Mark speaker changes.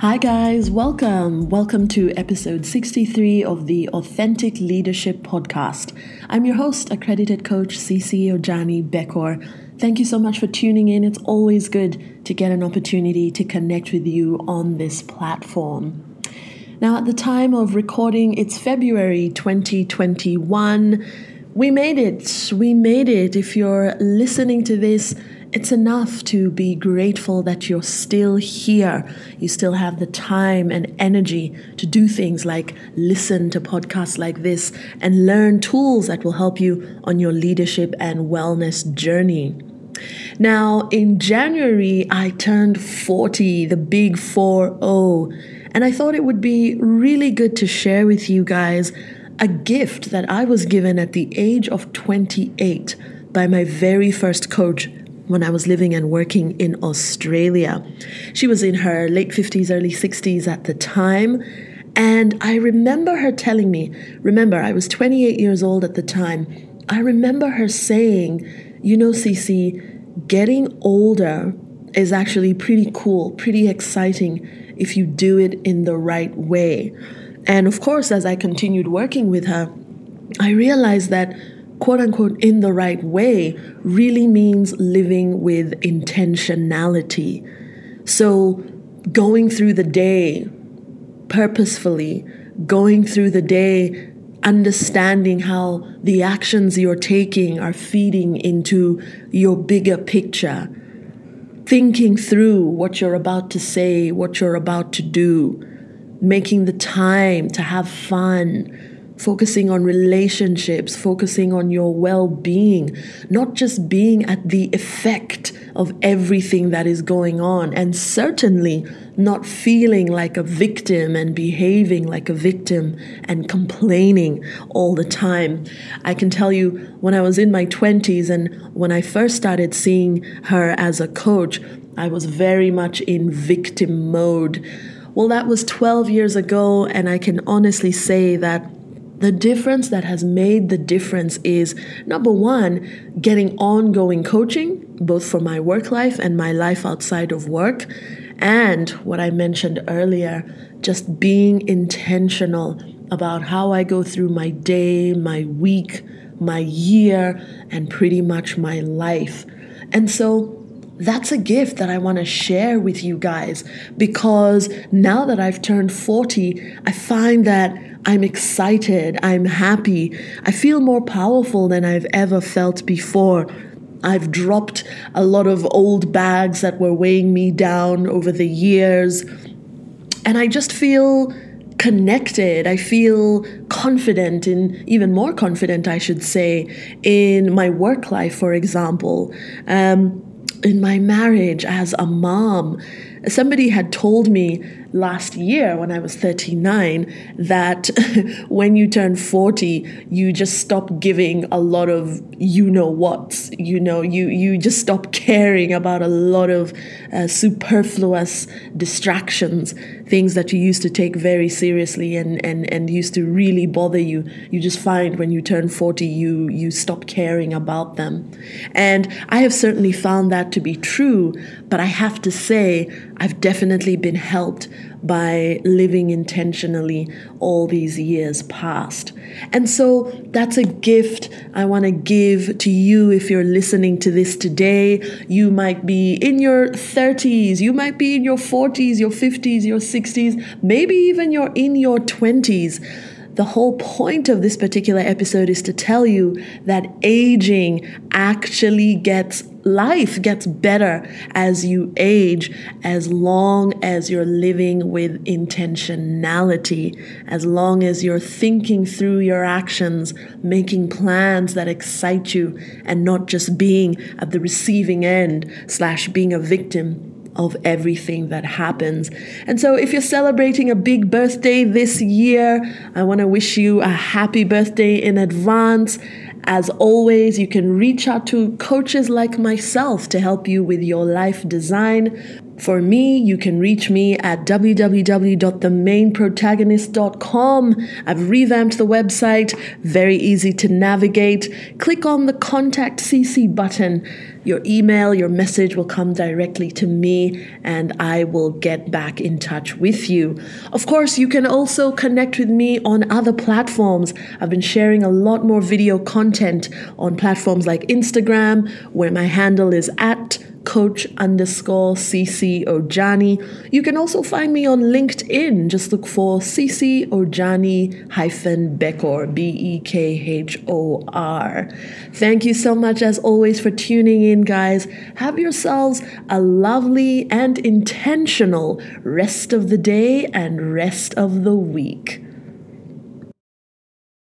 Speaker 1: Hi, guys, welcome. Welcome to episode 63 of the Authentic Leadership Podcast. I'm your host, accredited coach CC Ojani Bekhor. Thank you so much for tuning in. It's always good to get an opportunity to connect with you on this platform. Now, at the time of recording, it's February 2021. We made it. We made it. If you're listening to this, it's enough to be grateful that you're still here. You still have the time and energy to do things like listen to podcasts like this and learn tools that will help you on your leadership and wellness journey. Now, in January, I turned 40, the big 4 0, and I thought it would be really good to share with you guys a gift that I was given at the age of 28 by my very first coach, when I was living and working in Australia. She was in her late 50s, early 60s at the time. And I remember her telling me, remember, I was 28 years old at the time. I remember her saying, you know, Cece, getting older is actually pretty cool, pretty exciting if you do it in the right way. And of course, as I continued working with her, I realized that quote unquote in the right way really means living with intentionality. So, going through the day purposefully, going through the day understanding how the actions you're taking are feeding into your bigger picture, thinking through what you're about to say, what you're about to do, making the time to have fun focusing on relationships, focusing on your well being, not just being at the effect of everything that is going on, and certainly not feeling like a victim and behaving like a victim and complaining all the time. I can tell you when I was in my 20s and when I first started seeing her as a coach, I was very much in victim mode. Well, that was 12 years ago, and I can honestly say that the difference that has made the difference is number one, getting ongoing coaching, both for my work life and my life outside of work. And what I mentioned earlier, just being intentional about how I go through my day, my week, my year, and pretty much my life. And so that's a gift that I want to share with you guys because now that I've turned 40, I find that I'm excited, I'm happy, I feel more powerful than I've ever felt before. I've dropped a lot of old bags that were weighing me down over the years, and I just feel connected. I feel confident in, even more confident, I should say, in my work life, for example. Um, in my marriage as a mom, somebody had told me last year when I was 39 that when you turn 40, you just stop giving a lot of you know what, you know, you, you just stop caring about a lot of uh, superfluous distractions, things that you used to take very seriously and, and, and used to really bother you. You just find when you turn 40, you, you stop caring about them. And I have certainly found that to be true, but I have to say, I've definitely been helped by living intentionally all these years past. And so that's a gift I want to give to you if you're listening to this today. You might be in your 30s, you might be in your 40s, your 50s, your 60s, maybe even you're in your 20s the whole point of this particular episode is to tell you that aging actually gets life gets better as you age as long as you're living with intentionality as long as you're thinking through your actions making plans that excite you and not just being at the receiving end slash being a victim of everything that happens. And so, if you're celebrating a big birthday this year, I want to wish you a happy birthday in advance. As always, you can reach out to coaches like myself to help you with your life design. For me, you can reach me at www.themainprotagonist.com. I've revamped the website, very easy to navigate. Click on the Contact CC button. Your email, your message will come directly to me, and I will get back in touch with you. Of course, you can also connect with me on other platforms. I've been sharing a lot more video content on platforms like Instagram, where my handle is at coach underscore CC Ojani. You can also find me on LinkedIn. Just look for CC Ojani hyphen Bekhor, B E K H O R. Thank you so much, as always, for tuning in, guys. Have yourselves a lovely and intentional rest of the day and rest of the week.